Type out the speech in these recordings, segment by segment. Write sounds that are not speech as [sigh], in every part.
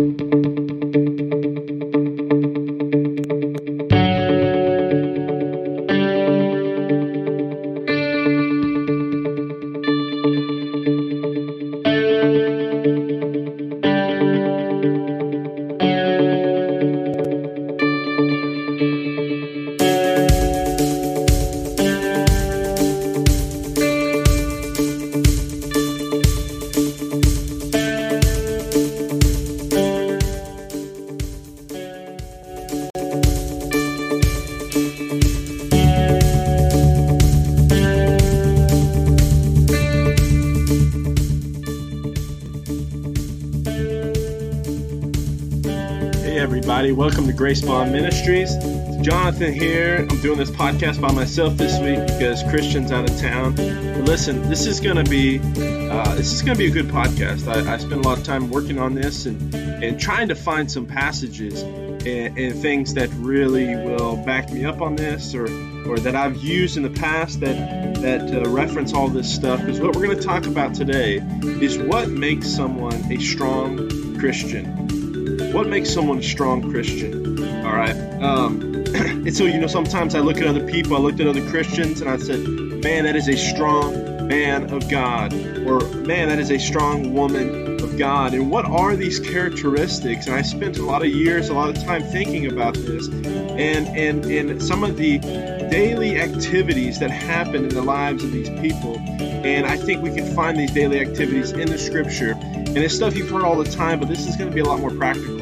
everybody. Grace Bond Ministries. It's Jonathan here. I'm doing this podcast by myself this week because Christian's out of town. But listen, this is going to be uh, this is to be a good podcast. I, I spent a lot of time working on this and and trying to find some passages and, and things that really will back me up on this or or that I've used in the past that that uh, reference all this stuff. Because what we're going to talk about today is what makes someone a strong Christian what makes someone a strong Christian? All right. Um, [clears throat] and so, you know, sometimes I look at other people, I looked at other Christians, and I said, man, that is a strong man of God. Or, man, that is a strong woman of God. And what are these characteristics? And I spent a lot of years, a lot of time thinking about this. And, and, and some of the daily activities that happen in the lives of these people. And I think we can find these daily activities in the scripture. And it's stuff you've heard all the time, but this is going to be a lot more practical.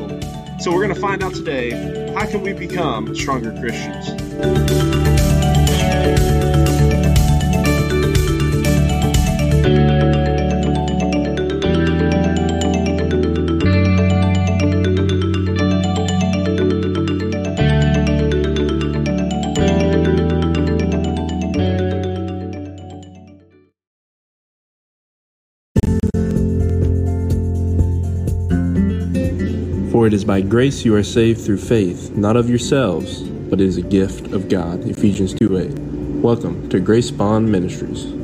So we're going to find out today how can we become stronger Christians? It is by grace you are saved through faith, not of yourselves, but it is a gift of God. Ephesians 2 8. Welcome to Grace Bond Ministries.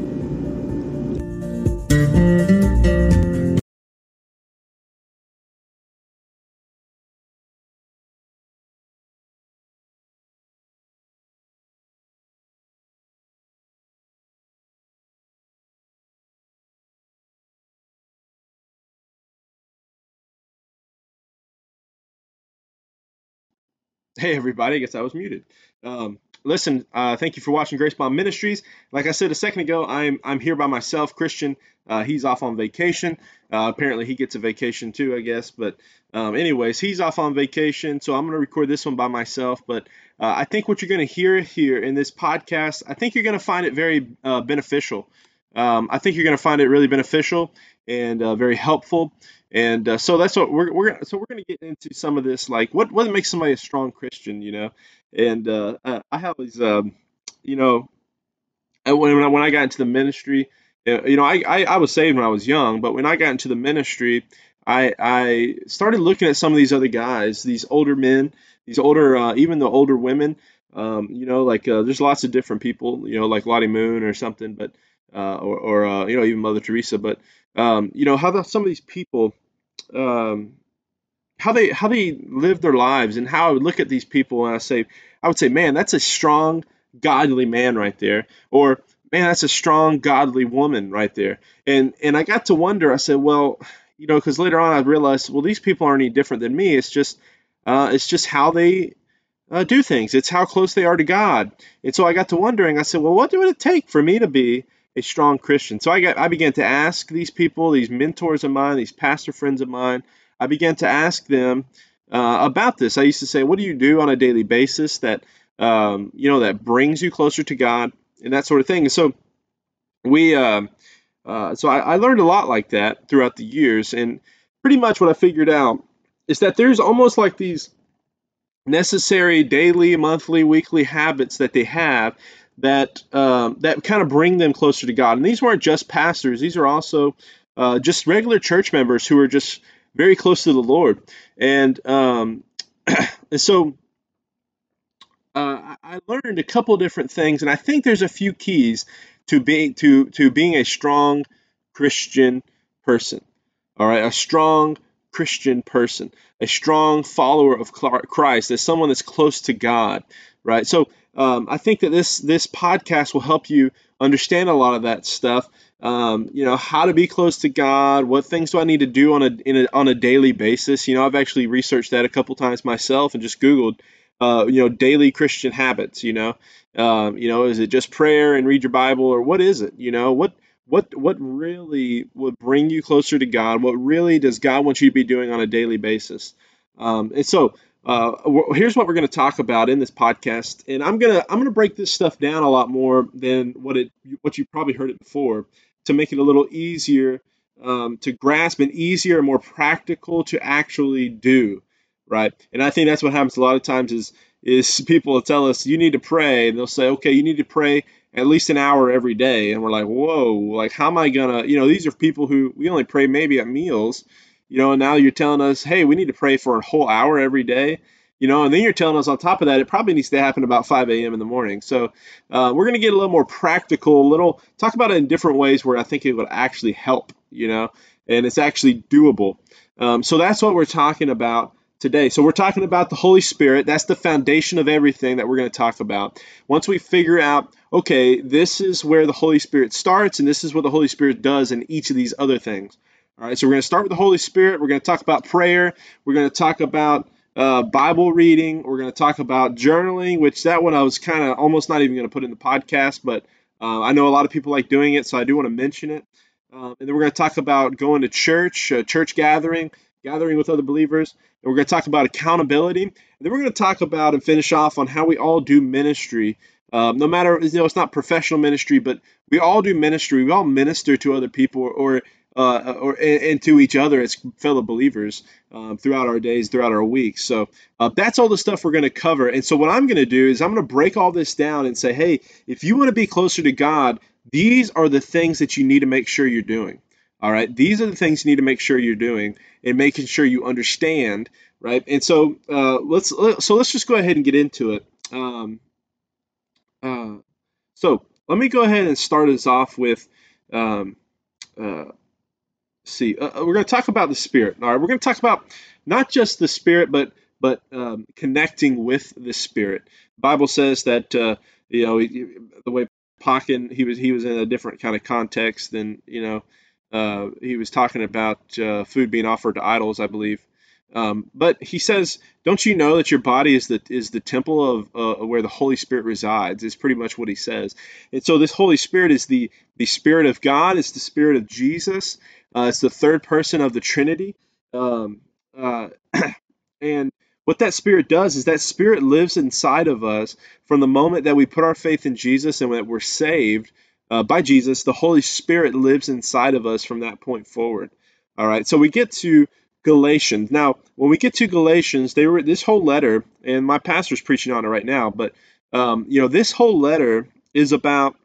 Hey, everybody. I guess I was muted. Um, listen, uh, thank you for watching Grace Bond Ministries. Like I said a second ago, I'm, I'm here by myself. Christian, uh, he's off on vacation. Uh, apparently, he gets a vacation too, I guess. But, um, anyways, he's off on vacation. So I'm going to record this one by myself. But uh, I think what you're going to hear here in this podcast, I think you're going to find it very uh, beneficial. Um, I think you're going to find it really beneficial and uh, very helpful. And uh, so that's what we're, we're so we're going to get into some of this, like what what makes somebody a strong Christian, you know. And uh, I have these, um, you know, when I, when I got into the ministry, uh, you know, I, I, I was saved when I was young, but when I got into the ministry, I I started looking at some of these other guys, these older men, these older, uh, even the older women. Um, you know, like uh, there's lots of different people, you know, like Lottie Moon or something, but uh, or, or uh, you know even Mother Teresa. But um, you know how the, some of these people um, how they how they live their lives and how I would look at these people and I say I would say man that's a strong godly man right there or man that's a strong godly woman right there. And and I got to wonder I said well you know because later on I realized well these people aren't any different than me. It's just uh, it's just how they uh, do things. It's how close they are to God. And so I got to wondering I said well what would it take for me to be a strong Christian. So I got I began to ask these people, these mentors of mine, these pastor friends of mine, I began to ask them uh, about this. I used to say, "What do you do on a daily basis that um, you know that brings you closer to God and that sort of thing?" And so we, uh, uh, so I, I learned a lot like that throughout the years, and pretty much what I figured out is that there's almost like these necessary daily, monthly, weekly habits that they have that um, that kind of bring them closer to God. And these weren't just pastors; these are also uh, just regular church members who are just very close to the Lord. And um, [clears throat] and so uh, I learned a couple different things, and I think there's a few keys to being to to being a strong Christian person. All right, a strong Christian person, a strong follower of Christ, as someone that's close to God, right? So um, I think that this this podcast will help you understand a lot of that stuff. Um, you know, how to be close to God, what things do I need to do on a, a, on a daily basis. You know, I've actually researched that a couple times myself and just Googled, uh, you know, daily Christian habits. You know, um, you know, is it just prayer and read your Bible, or what is it? You know, what what what really would bring you closer to God? What really does God want you to be doing on a daily basis? Um, and so uh, here's what we're going to talk about in this podcast, and I'm gonna I'm gonna break this stuff down a lot more than what it what you probably heard it before to make it a little easier um, to grasp and easier and more practical to actually do, right? And I think that's what happens a lot of times is is people will tell us you need to pray, and they'll say, okay, you need to pray at least an hour every day, and we're like, whoa, like how am I gonna? You know, these are people who we only pray maybe at meals you know, and now you're telling us, hey, we need to pray for a whole hour every day. You know, and then you're telling us on top of that, it probably needs to happen about 5 a.m. in the morning. So uh, we're going to get a little more practical, a little talk about it in different ways where I think it would actually help. You know, and it's actually doable. Um, so that's what we're talking about today. So we're talking about the Holy Spirit. That's the foundation of everything that we're going to talk about. Once we figure out, okay, this is where the Holy Spirit starts, and this is what the Holy Spirit does in each of these other things. All right, so we're going to start with the Holy Spirit. We're going to talk about prayer. We're going to talk about uh, Bible reading. We're going to talk about journaling, which that one I was kind of almost not even going to put in the podcast, but uh, I know a lot of people like doing it, so I do want to mention it. Um, and then we're going to talk about going to church, uh, church gathering, gathering with other believers. And we're going to talk about accountability. And then we're going to talk about and finish off on how we all do ministry. Um, no matter, you know, it's not professional ministry, but we all do ministry. We all minister to other people, or, or uh, or and, to each other as fellow believers um, throughout our days, throughout our weeks. So uh, that's all the stuff we're going to cover. And so what I'm going to do is I'm going to break all this down and say, hey, if you want to be closer to God, these are the things that you need to make sure you're doing. All right, these are the things you need to make sure you're doing and making sure you understand. Right, and so uh, let's so let's just go ahead and get into it. Um, uh, so let me go ahead and start us off with um, uh, see. Uh, uh we're going to talk about the Spirit. All right, we're going to talk about not just the Spirit, but but um, connecting with the Spirit. The Bible says that uh, you know the way Pocken he was he was in a different kind of context than you know uh, he was talking about uh, food being offered to idols, I believe. Um, but he says, "Don't you know that your body is the is the temple of uh, where the Holy Spirit resides?" Is pretty much what he says. And so this Holy Spirit is the the Spirit of God. It's the Spirit of Jesus. Uh, it's the third person of the Trinity. Um, uh, [clears throat] and what that Spirit does is that Spirit lives inside of us from the moment that we put our faith in Jesus and that we're saved uh, by Jesus. The Holy Spirit lives inside of us from that point forward. All right, so we get to Galatians. Now, when we get to Galatians, they were this whole letter, and my pastor's preaching on it right now. But um, you know, this whole letter is about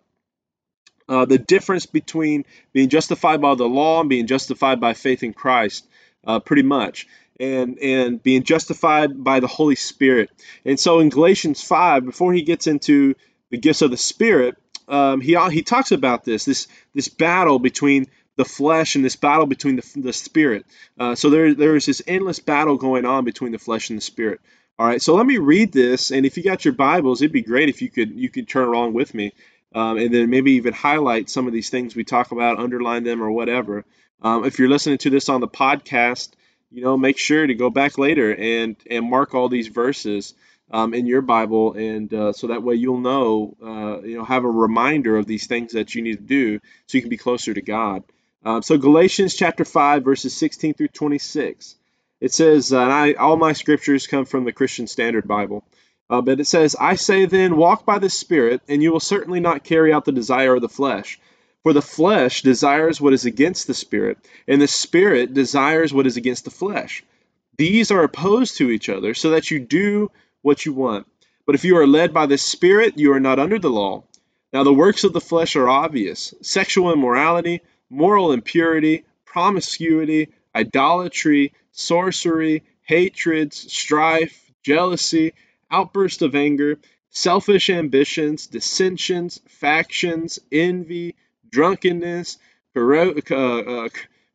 uh, the difference between being justified by the law and being justified by faith in Christ, uh, pretty much, and and being justified by the Holy Spirit. And so in Galatians five, before he gets into the gifts of the Spirit, um, he he talks about this this this battle between the flesh and this battle between the, the spirit. Uh, so there there is this endless battle going on between the flesh and the spirit. All right, so let me read this, and if you got your Bibles, it'd be great if you could you could turn along with me um, and then maybe even highlight some of these things we talk about, underline them or whatever. Um, if you're listening to this on the podcast, you know, make sure to go back later and and mark all these verses um, in your Bible, and uh, so that way you'll know, uh, you know, have a reminder of these things that you need to do, so you can be closer to God. Um, so Galatians chapter five, verses 16 through 26, it says, uh, and I all my scriptures come from the Christian Standard Bible. Uh, but it says, I say then, walk by the Spirit, and you will certainly not carry out the desire of the flesh. For the flesh desires what is against the Spirit, and the Spirit desires what is against the flesh. These are opposed to each other, so that you do what you want. But if you are led by the Spirit, you are not under the law. Now the works of the flesh are obvious sexual immorality, moral impurity, promiscuity, idolatry, sorcery, hatreds, strife, jealousy outbursts of anger, selfish ambitions, dissensions, factions, envy, drunkenness, uh, uh,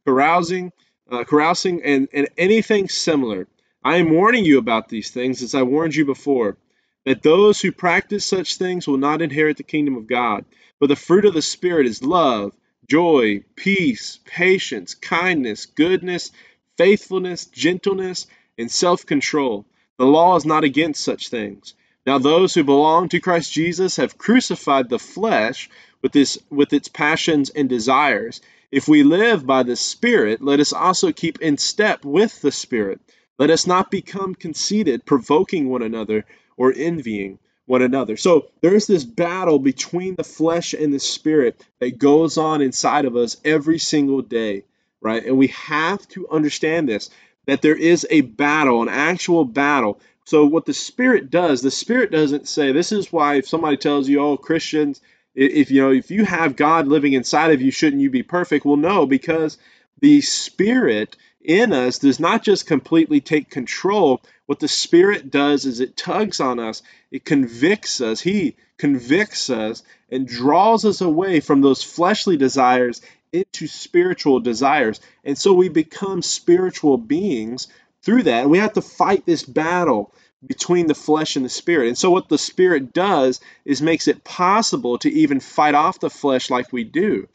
carousing, uh, carousing, and, and anything similar. I am warning you about these things as I warned you before, that those who practice such things will not inherit the kingdom of God. But the fruit of the Spirit is love, joy, peace, patience, kindness, goodness, faithfulness, gentleness, and self control. The law is not against such things. Now, those who belong to Christ Jesus have crucified the flesh with, this, with its passions and desires. If we live by the Spirit, let us also keep in step with the Spirit. Let us not become conceited, provoking one another, or envying one another. So there's this battle between the flesh and the spirit that goes on inside of us every single day, right? And we have to understand this that there is a battle, an actual battle. So what the spirit does, the spirit doesn't say this is why if somebody tells you, "Oh, Christians, if you know, if you have God living inside of you, shouldn't you be perfect?" Well, no, because the spirit in us does not just completely take control. What the Spirit does is it tugs on us, it convicts us. He convicts us and draws us away from those fleshly desires into spiritual desires. And so we become spiritual beings through that. And we have to fight this battle between the flesh and the spirit. And so what the spirit does is makes it possible to even fight off the flesh like we do.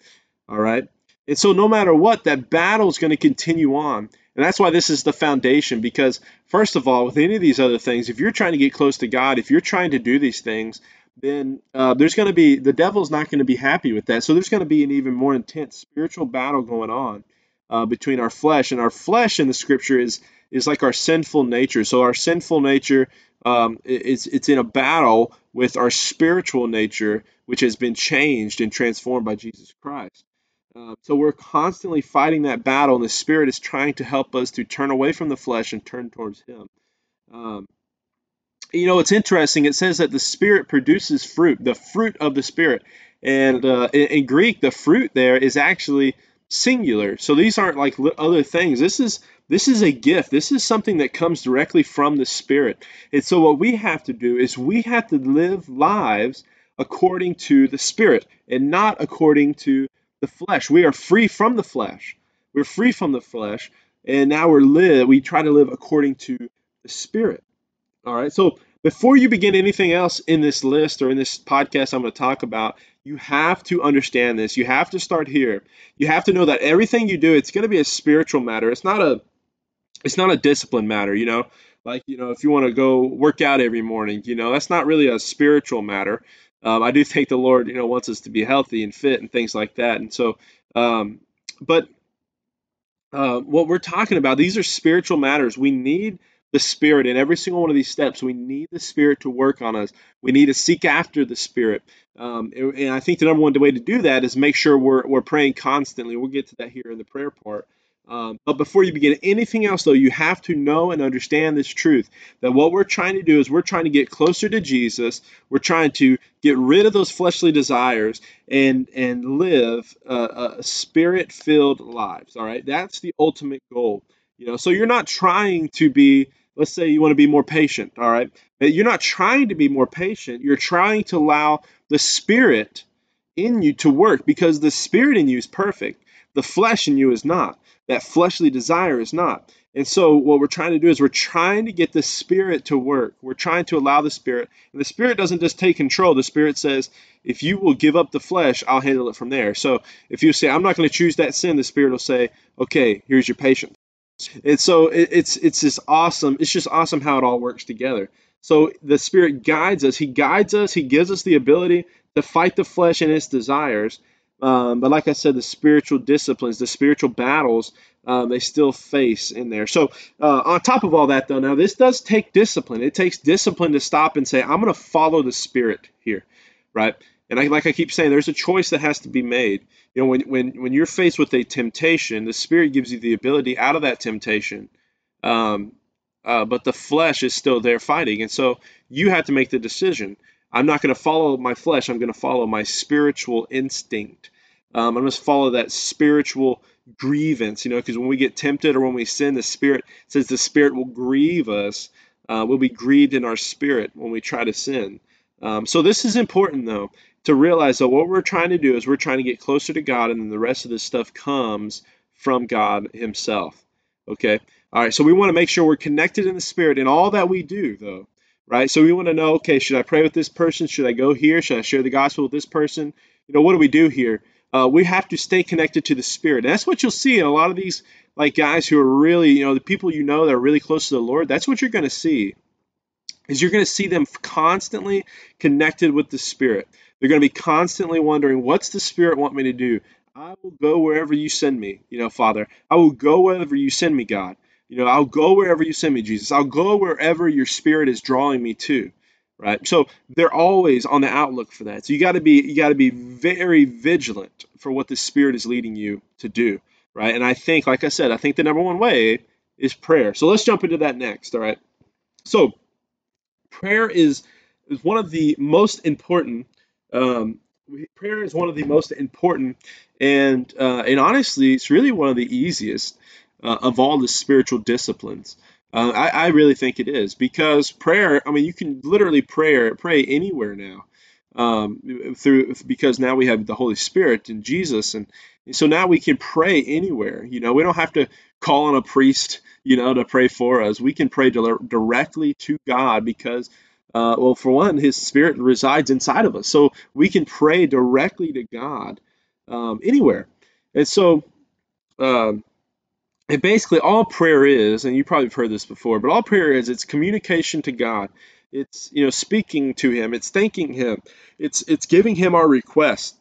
All right? And so, no matter what, that battle is going to continue on. And that's why this is the foundation. Because, first of all, with any of these other things, if you're trying to get close to God, if you're trying to do these things, then uh, there's going to be, the devil's not going to be happy with that. So, there's going to be an even more intense spiritual battle going on uh, between our flesh. And our flesh in the scripture is, is like our sinful nature. So, our sinful nature um, it's, it's in a battle with our spiritual nature, which has been changed and transformed by Jesus Christ. Uh, so we're constantly fighting that battle, and the Spirit is trying to help us to turn away from the flesh and turn towards Him. Um, you know, it's interesting. It says that the Spirit produces fruit, the fruit of the Spirit. And uh, in, in, Greek, the fruit there is actually singular. So these aren't like other things. This is this is a gift. This is something that comes directly from the Spirit. And so what we have to do is we have to live lives according to the Spirit and not according to the flesh. We are free from the flesh. We're free from the flesh, and now we're live. We try to live according to the Spirit. All right. So before you begin anything else in this list or in this podcast I'm going to talk about, you have to understand this. You have to start here. You have to know that everything you do, it's going to be a spiritual matter. It's not a it's not a discipline matter, you know. Like, you know, if you want to go work out every morning, you know, that's not really a spiritual matter um, I do [laughs] think the Lord, you know, wants us to be healthy and fit and things like that. And so, um, but uh, what we're talking about, these are spiritual matters. We need the Spirit in every single one of these steps. We need the Spirit to work on us. We need to seek after the Spirit. Um, and, and, I think the number one way to do that is make sure we're, we're praying constantly. We'll get to that here in the prayer part. Um, but before you begin anything else, though, you have to know and understand this truth that what we're trying to do is we're trying to get closer to Jesus. We're trying to get rid of those fleshly desires and and live a spirit-filled lives. All right, that's the ultimate goal. You know, so you're not trying to be. Let's say you want to be more patient. All right, you're not trying to be more patient. You're trying to allow the Spirit in you to work because the Spirit in you is perfect. The flesh in you is not that fleshly desire is not. And so, what we're trying to do is we're trying to get the Spirit to work. We're trying to allow the Spirit. And the Spirit doesn't just take control. The Spirit says, if you will give up the flesh, I'll handle it from there. So, if you say, I'm not going to choose that sin, the Spirit will say, okay, here's your patience. And so, it's, it's just awesome. It's just awesome how it all works together. So, the Spirit guides us. He guides us. He gives us the ability to fight the flesh and its desires. Um, but like I said, the spiritual disciplines, the spiritual battles, um, they still face in there. So uh, on top of all that, though, now this does take discipline. It takes discipline to stop and say, I'm going to follow the Spirit here, right? And I, like I keep saying, there's a choice that has to be made. You know, when when when you're faced with a temptation, the Spirit gives you the ability out of that temptation. Um, uh, but the flesh is still there fighting, and so you have to make the decision. I'm not going to follow my flesh. I'm going to follow my spiritual instinct. Um, I'm going to follow that spiritual grievance, you know, because when we get tempted or when we sin, the Spirit says the Spirit will grieve us. Uh, we'll be grieved in our spirit when we try to sin. Um, so this is important, though, to realize that what we're trying to do is we're trying to get closer to God, and then the rest of this stuff comes from God Himself. Okay? All right, so we want to make sure we're connected in the Spirit in all that we do, though, right? So we want to know okay, should I pray with this person? Should I go here? Should I share the gospel with this person? You know, what do we do here? Uh, we have to stay connected to the Spirit. And that's what you'll see in a lot of these like guys who are really, you know, the people you know that are really close to the Lord. That's what you're going to see. Is you're going to see them constantly connected with the Spirit. They're going to be constantly wondering, what's the Spirit want me to do? I will go wherever you send me, you know, Father. I will go wherever you send me, God. You know, I'll go wherever you send me, Jesus. I'll go wherever your spirit is drawing me to. Right? So they're always on the outlook for that. So you gotta be you gotta be very vigilant for what the spirit is leading you to do. Right? And I think, like I said, I think the number one way is prayer. So let's jump into that next. All right. So prayer is is one of the most important um, prayer is one of the most important and uh, and honestly it's really one of the easiest uh, of all the spiritual disciplines. Uh, I, I, really think it is because prayer. I mean, you can literally pray pray anywhere now, um, through because now we have the Holy Spirit and Jesus, and, and so now we can pray anywhere. You know, we don't have to call on a priest, you know, to pray for us. We can pray directly to God because, uh, well, for one, His Spirit resides inside of us, so we can pray directly to God um, anywhere. And so, um, and basically all prayer is and you probably have heard this before but all prayer is it's communication to god. It's you know speaking to him. It's thanking him. It's it's giving him our request.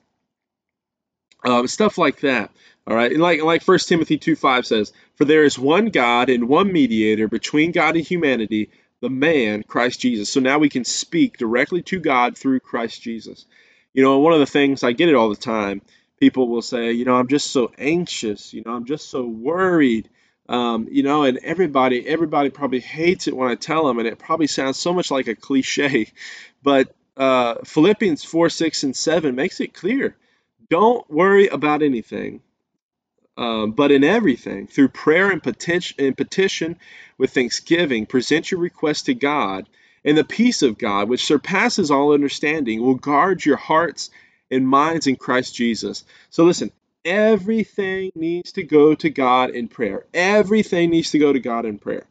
Um, stuff like that. All right? And like like First timothy 2 5 says for there is one god and one mediator between god and humanity the man christ jesus. So now we can speak directly to god through christ jesus. You know one of the things i get it all the time people will say, you know, I'm just so anxious, you know, I'm just so worried, um, you know, and everybody, everybody probably hates it when I tell them, and it probably sounds so much like a cliche, [laughs] but uh, Philippians 4, 6, and 7 makes it clear. Don't worry about anything, um, but in everything, through prayer and petition, and petition with thanksgiving, present your request to God, and the peace of God, which surpasses all understanding, will guard your hearts and minds in Christ Jesus. So listen, everything needs to go to God in prayer. Everything needs to go to God in prayer.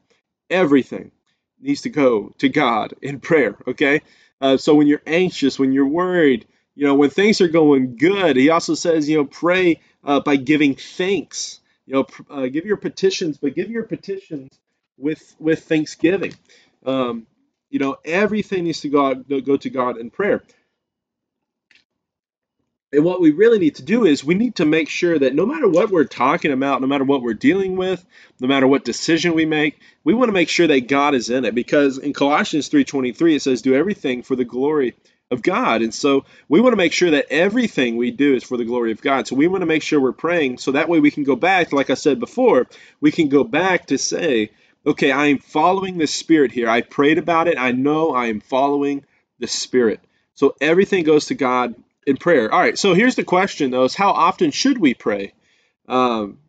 Everything needs to go to God in prayer, okay? Uh, so when you're anxious, when you're worried, you know, when things are going good, he also says, you know, pray uh, by giving thanks. You know, uh, give your petitions, but give your petitions with with thanksgiving. Um, you know, everything needs to go go to God in prayer. And what we really need to do is we need to make sure that no matter what we're talking about, no matter what we're dealing with, no matter what decision we make, we want to make sure that God is in it because in Colossians 3:23 it says do everything for the glory of God. And so we want to make sure that everything we do is for the glory of God. So we want to make sure we're praying so that way we can go back like I said before, we can go back to say, okay, I am following the spirit here. I prayed about it. I know I am following the spirit. So everything goes to God in prayer. All right, so here's the question though: is how often should we pray? Um,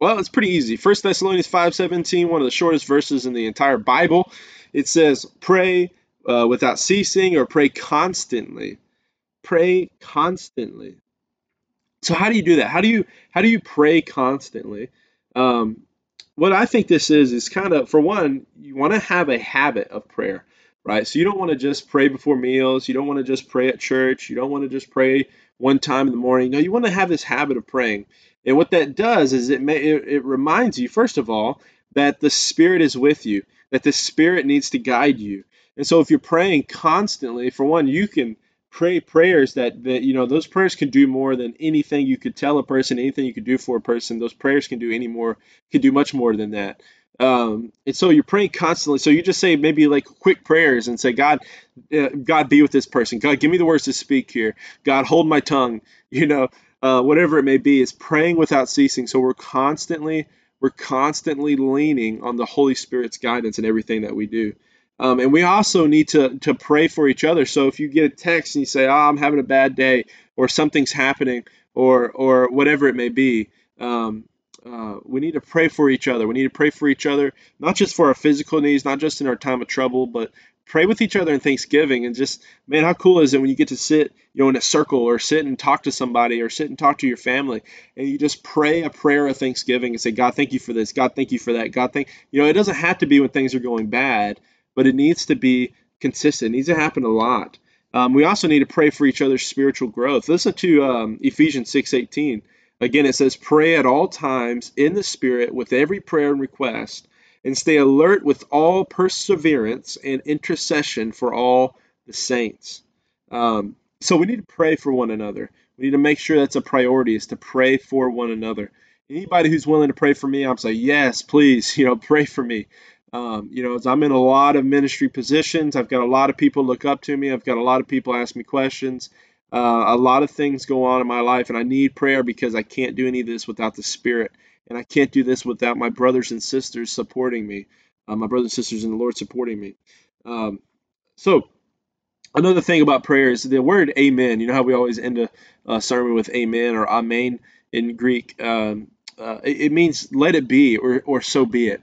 well, it's pretty easy. 1 Thessalonians 5:17, one of the shortest verses in the entire Bible. It says, "Pray uh, without ceasing, or pray constantly." Pray constantly. So how do you do that? How do you how do you pray constantly? Um, what I think this is is kind of for one, you want to have a habit of prayer right? So you don't want to just pray before meals. You don't want to just pray at church. You don't want to just pray one time in the morning. No, you want to have this habit of praying. And what that does is it, may, it, it reminds you, first of all, that the Spirit is with you, that the Spirit needs to guide you. And so if you're praying constantly, for one, you can pray prayers that, that you know those prayers can do more than anything you could tell a person anything you could do for a person those prayers can do any more can do much more than that um, and so you're praying constantly. So you just say maybe like quick prayers and say, God, uh, God be with this person. God, give me the words to speak here. God, hold my tongue. [laughs] You know, uh, whatever it may be, is praying without ceasing. So we're constantly, we're constantly leaning on the Holy Spirit's guidance in everything that we do. Um, and we also need to to pray for each other. So if you get a text and you say, "Oh, I'm having a bad day," or something's happening, or or whatever it may be, um, uh, we need to pray for each other. We need to pray for each other, not just for our physical needs, not just in our time of trouble, but pray with each other in Thanksgiving, and just man, how cool is it when you get to sit, you know, in a circle or sit and talk to somebody or sit and talk to your family, and you just pray a prayer of Thanksgiving and say, God, thank you for this. God, thank you for that. God, thank you know, it doesn't have to be when things are going bad, but it needs to be consistent. It needs to happen a lot. Um, we also need to pray for each other's spiritual growth. Listen to um, Ephesians 6:18. Again, it says, "Pray at all times in the Spirit with every prayer and request, and stay alert with all perseverance and intercession for all the saints." Um, so we need to pray for one another. We need to make sure that's a priority is to pray for one another. Anybody who's willing to pray for me, I'm saying yes, please. [laughs] You know, pray for me. Um, you know, I'm in a lot of ministry positions. I've got a lot of people look up to me. I've got a lot of people ask me questions. Uh, a lot of things go on in my life, and I need prayer because I can't do any of this without the Spirit, and I can't do this without my brothers and sisters supporting me, uh, my brothers and sisters in the Lord supporting me. Um, so, another thing about prayer is the word "Amen." You know how we always end a, a sermon with "Amen" or "Amen" in Greek. Um, uh, it, it, means "let it be" or or "so be it."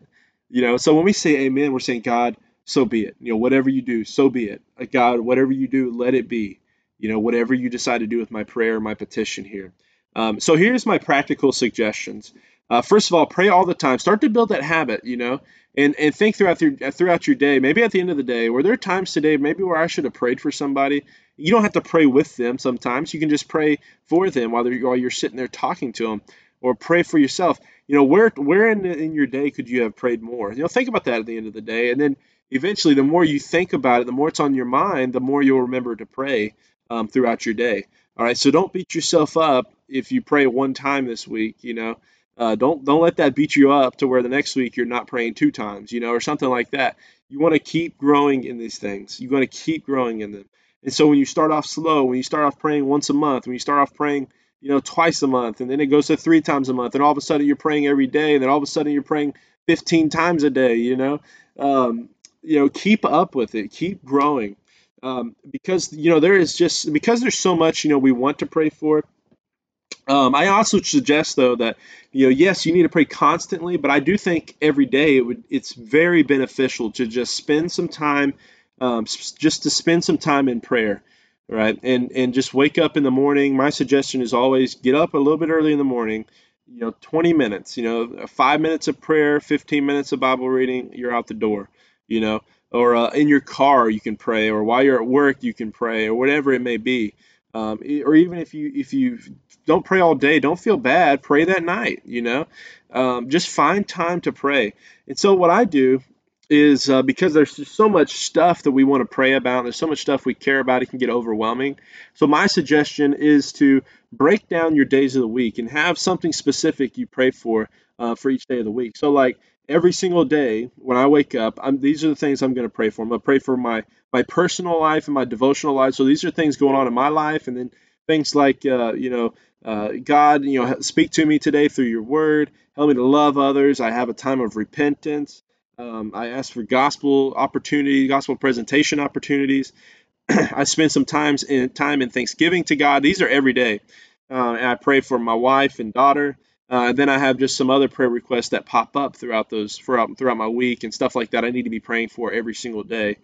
You know, so when we say amen, we're saying, God, so be it. You know, whatever you do, so be it. Uh, God, whatever you do, let it be. You know, whatever you decide to do with my prayer, my petition here. Um, so here's my practical suggestions. Uh, first of all, pray all the time. Start to build that habit, you know, and, and think throughout your, throughout your day. Maybe at the end of the day, were there times today maybe where I should have prayed for somebody? You don't have to pray with them sometimes. You can just pray for them while, while you're sitting there talking to them or pray for yourself. You know, where where in, in your day could you have prayed more? You know, think about that at the end of the day, and then eventually, the more you think about it, the more it's on your mind, the more you'll remember to pray um, throughout your day. All right, so don't beat yourself up if you pray one time this week. You know, uh, don't don't let that beat you up to where the next week you're not praying two times. You know, or something like that. You want to keep growing in these things. You want to keep growing in them. And so when you start off slow, when you start off praying once a month, when you start off praying you know, twice a month, and then it goes to three times a month, and all of a sudden you're praying every day, and then all of a sudden you're praying 15 times a day. You know, um, you know, keep up with it, keep growing, um, because you know there is just because there's so much you know we want to pray for. Um, I also suggest though that you know yes you need to pray constantly, but I do think every day it would it's very beneficial to just spend some time, um, just to spend some time in prayer right? And and just wake up in the morning. My suggestion is always get up a little bit early in the morning. You know, 20 minutes. You know, five minutes of prayer, 15 minutes of Bible reading. You're out the door. You know, or uh, in your car you can pray, or while you're at work you can pray, or whatever it may be. Um, or even if you if you don't pray all day, don't feel bad. Pray that night. You know, um, just find time to pray. And so what I do is uh, because there's so much stuff that we want to pray about. There's so much stuff we care about. It can get overwhelming. So my suggestion is to break down your days of the week and have something specific you pray for uh, for each day of the week. So like every single day when I wake up, I'm, these are the things I'm going to pray for. I'm going to pray for my my personal life and my devotional life. So these are things going on in my life, and then things like uh, you know uh, God, you know, speak to me today through your word. Help me to love others. I have a time of repentance. Um, I ask for gospel opportunity, gospel presentation opportunities. [clears throat] I spend some times in time in Thanksgiving to God. These are every day. Uh, and I pray for my wife and daughter. Uh, then I have just some other prayer requests that pop up throughout those throughout, throughout my week and stuff like that. I need to be praying for every single day.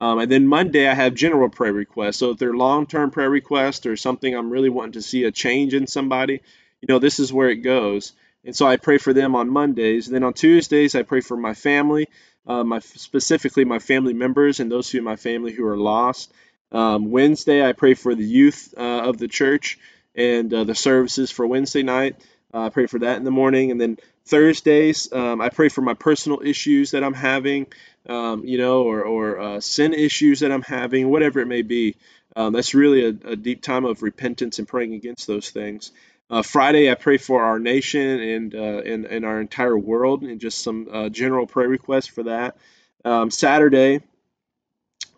Um, and then Monday I have general prayer requests. So if they're long-term prayer requests or something I'm really wanting to see a change in somebody, you know, this is where it goes. And so I pray for them on Mondays. And then on Tuesdays, I pray for my family, uh, my specifically my family members and those who in my family who are lost. Um, Wednesday, I pray for the youth uh, of the church and uh, the services for Wednesday night. Uh, I pray for that in the morning. And then Thursdays, um, I pray for my personal issues that I'm having, um, you know, or, or uh, sin issues that I'm having, whatever it may be. Um, that's really a, a, deep time of repentance and praying against those things. Uh, Friday, I pray for our nation and, uh, and, and our entire world, and just some uh, general prayer requests for that. Um, Saturday,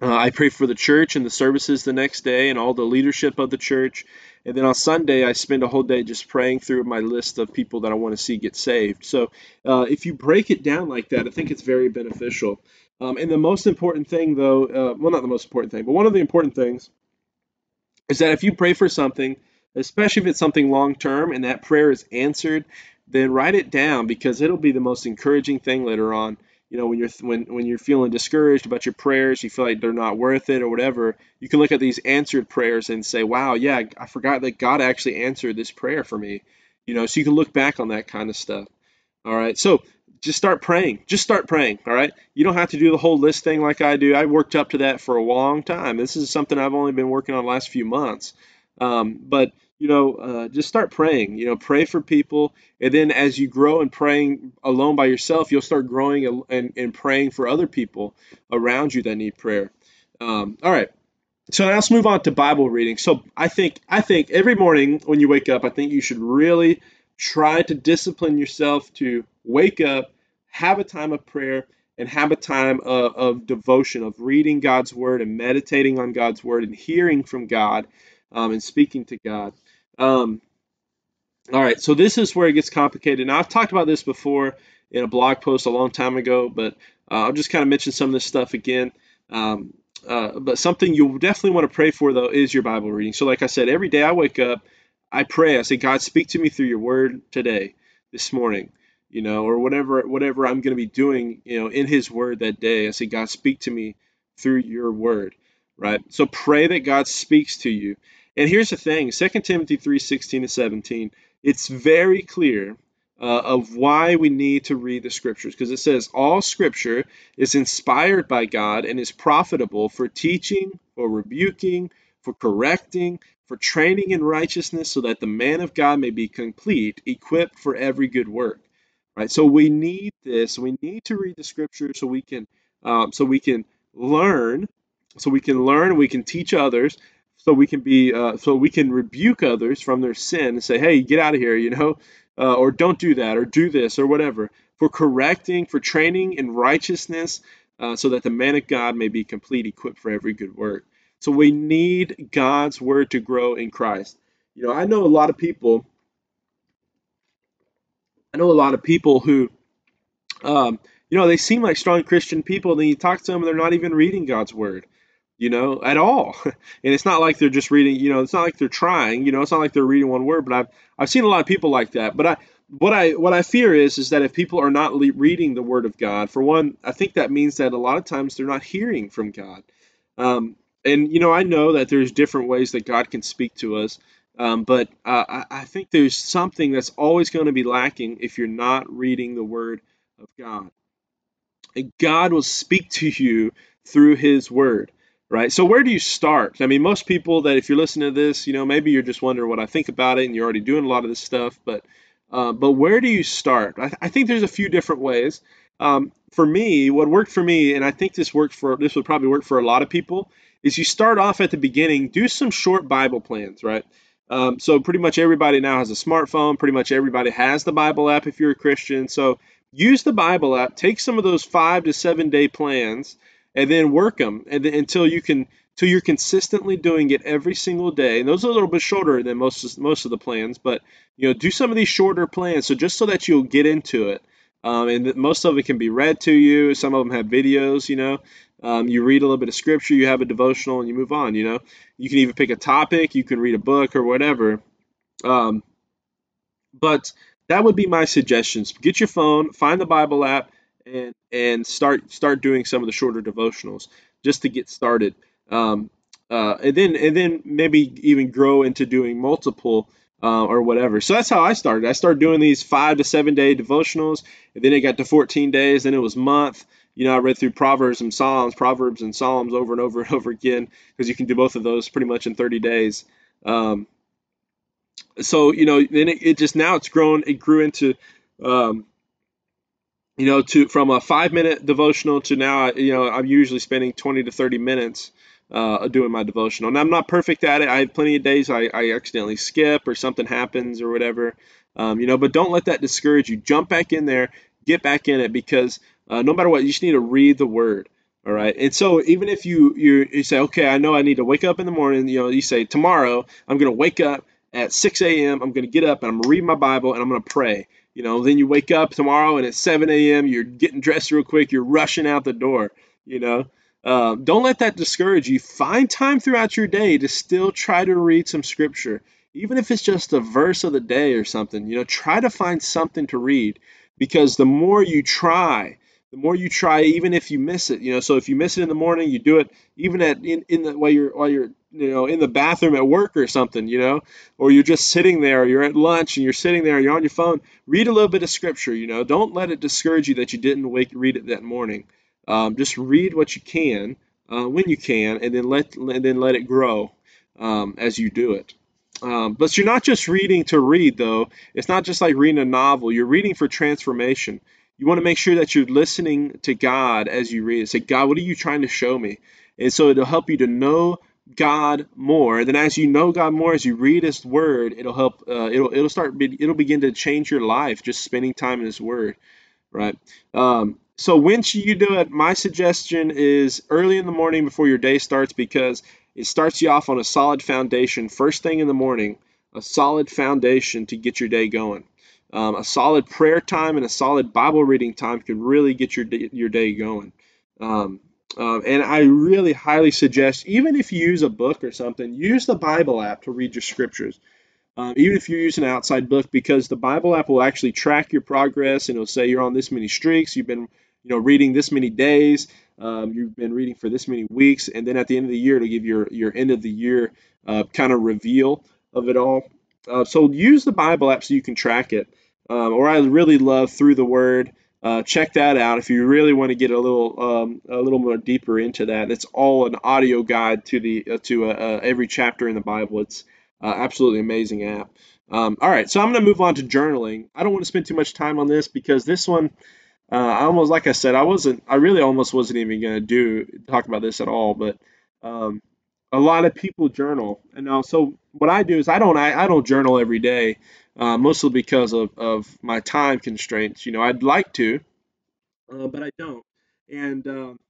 uh, I pray for the church and the services the next day and all the leadership of the church. And then on Sunday, I spend a whole day just praying through my list of people that I want to see get saved. So uh, if you break it down like that, I think it's very beneficial. Um, and the most important thing, though, uh, well, not the most important thing, but one of the important things is that if you pray for something especially if it's something long term and that prayer is answered, then write it down because it'll be the most encouraging thing later on you know when you're when when you're feeling discouraged about your prayers, you feel like they're not worth it or whatever, you can look at these answered prayers and say, "Wow, yeah, I forgot that God actually answered this prayer for me." You know, so you can look back on that kind of stuff. All right. So, just start praying. Just start praying. All right. You don't have to do the whole list thing like I do. I worked up to that for a long time. This is something I've only been working on the last few months. Um, but you know, uh, just start praying. You know, pray for people, and then as you grow and praying alone by yourself, you'll start growing and, and praying for other people around you that need prayer. Um, all right. So now let's move on to Bible reading. So I think I think every morning when you wake up, I think you should really try to discipline yourself to wake up, have a time of prayer, and have a time of, of devotion, of reading God's word and meditating on God's word and hearing from God um, and speaking to God. Um, all right, so this is where it gets complicated. Now, I've talked about this before in a blog post a long time ago, but uh, I'll just kind of mention some of this stuff again. Um, uh, but something you definitely want to pray for, though, is your Bible reading. So, like I said, every day I wake up, I pray. I say, God, speak to me through your word today, this morning, you know, or whatever whatever I'm going to be doing, you know, in His word that day. I say, God, speak to me through your word, right? So pray that God speaks to you. And here's the thing 2 Timothy 3 16 to 17, it's very clear uh, of why we need to read the scriptures because it says all scripture is inspired by God and is profitable for teaching, for rebuking, for correcting, for training in righteousness, so that the man of God may be complete, equipped for every good work. Right. So we need this. We need to read the scripture so we can um, so we can learn, so we can learn, we can teach others, so we can be uh, so we can rebuke others from their sin and say, hey, get out of here, you know, [laughs] uh, or don't do that, or do this, or whatever. For correcting, for training in righteousness, uh, so that the man of God may be complete, equipped for every good work. So we need God's word to grow in Christ. You know, I know a lot of people. I know a lot of people who, um, you know, they seem like strong Christian people. Then you talk to them, and they're not even reading God's word you know, at all. [laughs] And it's not like they're just reading, you know, it's not like they're trying, you know, it's not like they're reading one word, but I've I've seen a lot of people like that. But I what I what I fear is is that if people are not le- reading the word of God, for one, I think that means that a lot of times they're not hearing from God. Um, and you know, I know that there's different ways that God can speak to us. Um, but uh, I, I think there's something that's always going to be lacking if you're not reading the Word of God. And God will speak to you through His Word right? So where do you start? I mean, most people that if you're listening to this, you know, maybe you're just wondering what I think about it, and you're already doing a lot of this stuff. But uh, but where do you start? I, I, think there's a few different ways. Um, for me, what worked for me, and I think this worked for this would probably work for a lot of people, is you start off at the beginning, do some short Bible plans, right? Um, so pretty much everybody now has a smartphone. Pretty much everybody has the Bible app if you're a Christian. So use the Bible app. Take some of those five to seven day plans and then work them and until you can until you're consistently doing it every single day. And those are a little bit shorter than most most of the plans, but you know, do some of these shorter plans so just so that you'll get into it. Um, and most of it can be read to you. Some of them have videos. You know, um, you read a little bit of scripture, you have a devotional, and you move on. You know, you can even pick a topic, you can read a book or whatever. Um, but that would be my suggestions. Get your phone, find the Bible app, and and start start doing some of the shorter devotionals just to get started. Um, uh, and then and then maybe even grow into doing multiple uh, or whatever. So that's how I started. I started doing these five to seven day devotionals, and then it got to 14 days, then it was month. You know, I read through Proverbs and Psalms, Proverbs and Psalms over and over and [laughs] over again because you can do both of those pretty much in 30 days. Um, so you know, then it, it, just now it's grown. It grew into um, you know, to from a five minute devotional to now, you know, I'm usually spending 20 to 30 minutes uh, doing my devotional. And I'm not perfect at it. I have plenty of days I, I accidentally skip or something happens or whatever, um, you know, but don't let that discourage you. Jump back in there, get back in it because uh, no matter what, you just need to read the word. All right. And so even if you, you, you say, okay, I know I need to wake up in the morning, you know, you say, tomorrow I'm going to wake up at 6 a.m. I'm going to get up and I'm going to read my Bible and I'm going to pray. You know, then you wake up tomorrow and at 7 a.m. you're getting dressed real quick, you're rushing out the door. You know, uh, don't let that discourage you. Find time throughout your day to still try to read some scripture, even if it's just a verse of the day or something. You know, try to find something to read because the more you try, the more you try, even if you miss it, you know. So if you miss it in the morning, you do it even at in, in the while you're while you're you know in the bathroom at work or something, you know, or you're just sitting there, you're at lunch and you're sitting there, you're on your phone. Read a little bit of scripture, you know. Don't let it discourage you that you didn't wake read it that morning. Um, just read what you can uh, when you can, and then let and then let it grow um, as you do it. Um, but you're not just reading to read, though. It's not just like reading a novel. You're reading for transformation you want to make sure that you're listening to God as you read. Say, God, what are you trying to show me? And so it'll help you to know God more. Then as you know God more, as you read His Word, it'll help. Uh, it'll it'll start. It'll begin to change your life just spending time in His Word, right? Um, so when should you do it? My suggestion is early in the morning before your day starts because it starts you off on a solid foundation. First thing in the morning, a solid foundation to get your day going. Um, a solid prayer time and a solid Bible reading time can really get your your day going. Um, um, and I really highly suggest, even if you use a book or something, use the Bible app to read your scriptures. Um, even if you use an outside book, because the Bible app will actually track your progress and it'll say you're on this many streaks, you've been, you know, reading this many days, um, you've been reading for this many weeks, and then at the end of the year, it'll give your your end of the year uh, kind of reveal of it all. Uh, so use the Bible app so you can track it um, or I really love Through the Word. Uh, check that out if you really want to get a little um, a little more deeper into that. It's all an audio guide to the uh, to uh, uh every chapter in the Bible. It's uh, absolutely amazing app. Um, all right, so I'm going to move on to journaling. I don't want to spend too much time on this because this one, uh, I almost like I said, I wasn't, I really almost wasn't even going to do talk about this at all. But um, a lot of people journal, and now so what I do is I don't I, I don't journal every day uh, mostly because of, of my time constraints. You know, I'd like to, uh, but I don't. And um,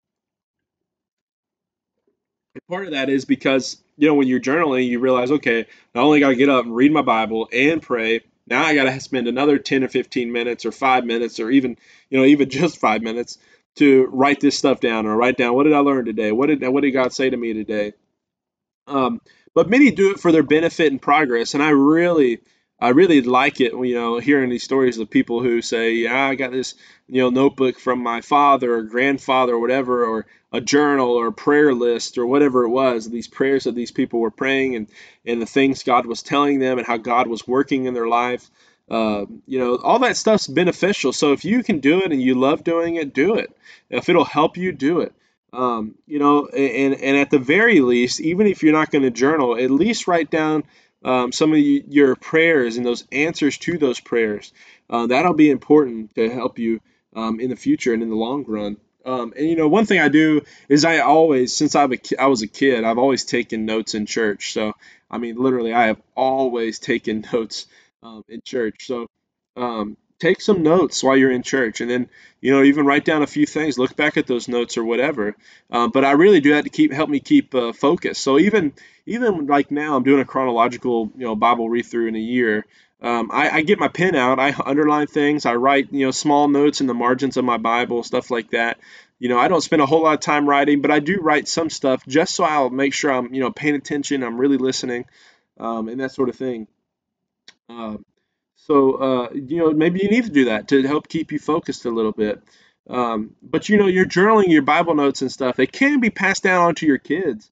part of that is because, you know, when you're journaling, you realize, okay, I only got to get up and read my Bible and pray. Now I got to spend another 10 or 15 minutes or five minutes or even, you know, even [laughs] just five minutes to write this stuff down or write down what did I learn today? What did, what did God say to me today? Um, but many do it for their benefit and progress. And I really, I really like it, you know, hearing these stories of people who say, "Yeah, I got this, you know, notebook from my father or grandfather or whatever, or a journal or a prayer list or whatever it was." These prayers that these people were praying and and the things God was telling them and how God was working in their life. Uh, you know, all that stuff's beneficial. So if you can do it and you love doing it, do it. If it'll help you, do it. Um, you know, and and at the very least, even if you're not going to journal, at least write down um, some of your prayers and those answers to those prayers. Uh, that'll be important to help you um, in the future and in the long run. Um, and you know, one thing I do is I always, since I've a, I was a kid, I've always taken notes in church. So I mean, literally, I have always taken [laughs] notes um, in church. So um, take some notes while you're in church, and then you know even write down a few things. Look back at those notes or whatever. Uh, but I really do that to keep help me keep uh, focus. So even even like now, I'm doing a chronological you know Bible read through in a year. Um, I, I, get my pen out. I underline things. I write you know small notes in the margins of my Bible, stuff like that. You know, I don't spend a whole lot of time writing, but I do write some stuff just so I'll make sure I'm you know paying attention. I'm really listening, um, and that sort of thing. Uh, so, uh, you know, maybe you need to do that to help keep you focused a little bit. Um, but, you know, you're journaling your Bible notes and stuff. They can be passed down onto your kids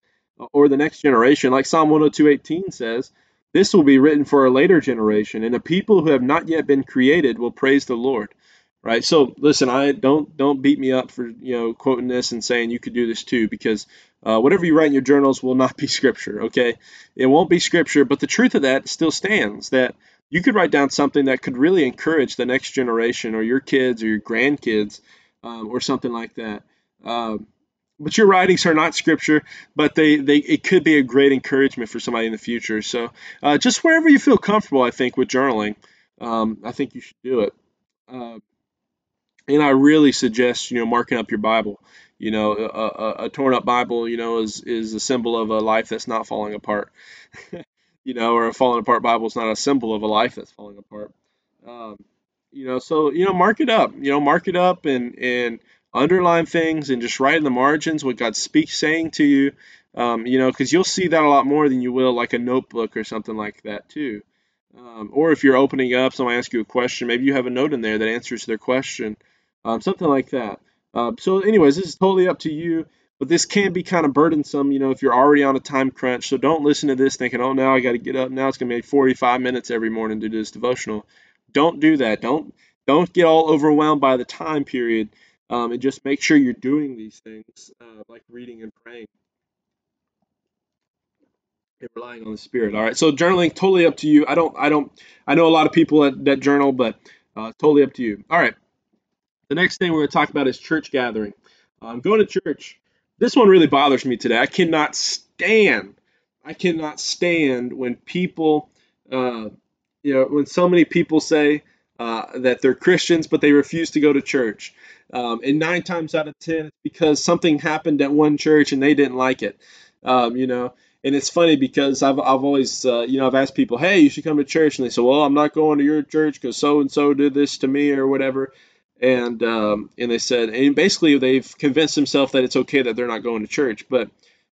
or the next generation. Like Psalm 102.18 says, this will be written for a later generation, and the people who have not yet been created will praise the Lord. Right. So listen, I don't don't beat me up for you know quoting this and saying you could do this too, because uh, whatever you write in your journals will not be [laughs] scripture. Okay, it won't be scripture, but the truth of that still stands. That you could write down something that could really encourage the next generation or your kids or your grandkids um, or something like that. Um, but your writings are not scripture, but they, they it could be a great encouragement for somebody in the future. So uh, just wherever you feel comfortable, I think with journaling, um, I think you should do it. Uh, and I really suggest you know marking up your Bible. You know, a, a, a torn up Bible, you know, is is a symbol of a life that's not falling apart. [laughs] you know, or a falling apart Bible is not a symbol of a life that's falling apart. Um, you know, so you know, mark it up. You know, mark it up and and underline things and just write in the margins what God speaks saying to you. Um, you know, because you'll see that a lot more than you will like a notebook or something like that too. Um, or if you're opening up, someone asks you a question, maybe you have a note in there that answers their question, um, something like that. Uh, so, anyways, this is totally up to you. But this can be kind of burdensome, you know, if you're already on a time crunch. So don't listen to this thinking, oh, now I got to get up. Now it's going to be 45 minutes every morning to do this devotional. Don't do that. Don't don't get all overwhelmed by the time period, um, and just make sure you're doing these things uh, like reading and praying and relying on the Spirit. All right. So journaling, totally up to you. I don't I don't I know a lot of people that, that journal, but uh, totally up to you. All right. The next thing we're going to talk about is church gathering. Um, going to church this one really bothers me today. I cannot stand, I cannot stand when people, uh, you know, when so many people say uh, that they're Christians but they refuse to go to church. Um, and nine times out of ten, it's because something happened at one church and they didn't like it. Um, you know, and it's funny because I've, I've always, uh, you know, I've asked people, hey, you should come to church. And they say, well, I'm not going to your church because so and so did this to me or whatever and um, and they said, and basically they've convinced themselves that it's okay that they're not going to church. But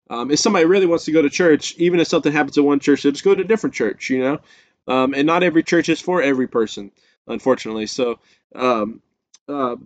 um, if somebody really wants to go to church, even if something happens at one church, they'll just go to a different church, you know. Um, and not every church is for every person, unfortunately. So, um, uh,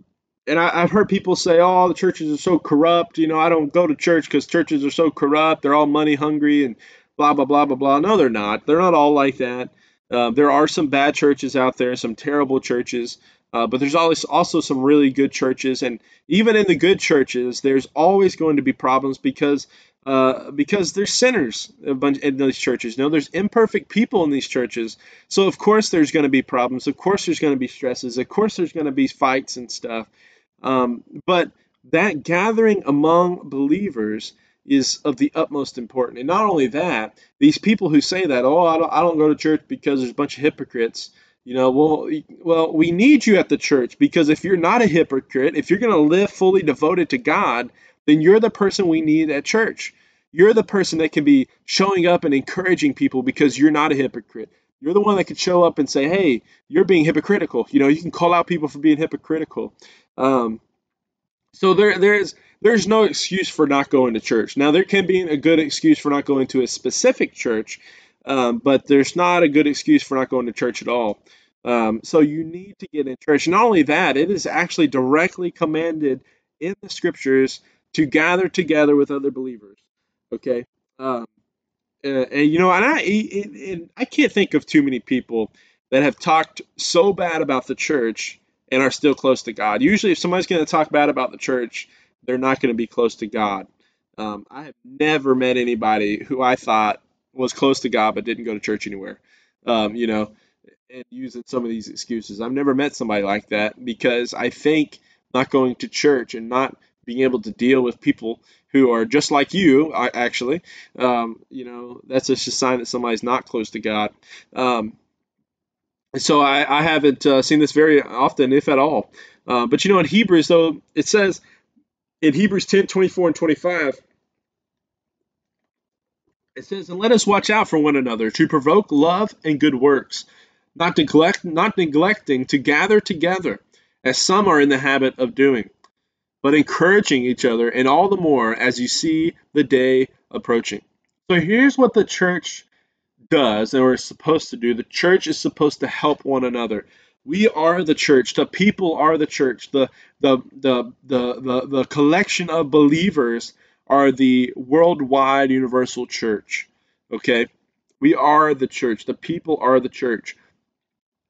and I, have heard people say, "Oh, the churches are so corrupt." You know, I don't go to church because churches are so corrupt. They're all money hungry and blah blah blah blah blah. No, they're not. They're not all like that. Uh, there are some bad churches out there, some terrible churches. Uh, but there's always also some really good churches, and even in the good churches, there's always going to be problems because uh, because there's sinners in these churches. Know, there's imperfect people in these churches, so of course there's going to be problems. Of course there's going to be stresses. Of course there's going to be fights and stuff. Um, but that gathering among believers is of the utmost importance. And not only that, these people who say that, oh, I don't, I don't go to church because there's a bunch of hypocrites. You know, well, well, we need you at the church because if you're not a hypocrite, if you're going to live fully devoted to God, then you're the person we need at church. You're the person that can be showing up and encouraging people because you're not a hypocrite. You're the one that can show up and say, "Hey, you're being hypocritical." You know, you can call out people for being hypocritical. Um, so there, there's there's no excuse for not going to church. Now, there can be a good excuse for not going to a specific church, um, but there's not a good excuse for not going to church at all. Um, so you need to get in church. Not only that, it is actually directly commanded in the scriptures to gather together with other believers. Okay, um, uh, and you know, and I and I can't think of too many people that have talked so bad about the church and are still close to God. Usually, if somebody's going to talk bad about the church, they're not going to be close to God. Um, I have never met anybody who I thought was close to God but didn't go to church anywhere. Um, you know, and using some of these excuses. I've never met somebody like that because I think not going to church and not being able to deal with people who are just like you, actually, um, you know, that's just a sign that somebody's not close to God. Um, so I, I haven't uh, seen this very often, if at all. Uh, but you know, in Hebrews, though, it says in Hebrews 10 24 and 25, it says, And let us watch out for one another to provoke love and good works, not neglect not neglecting to gather together, as some are in the habit of doing, but encouraging each other, and all the more as you see the day approaching. So here's what the church does and we're supposed to do. The church is supposed to help one another. We are the church. The people are the church. The the the the the, the collection of believers are the worldwide universal church. Okay? We are the church. The people are the church.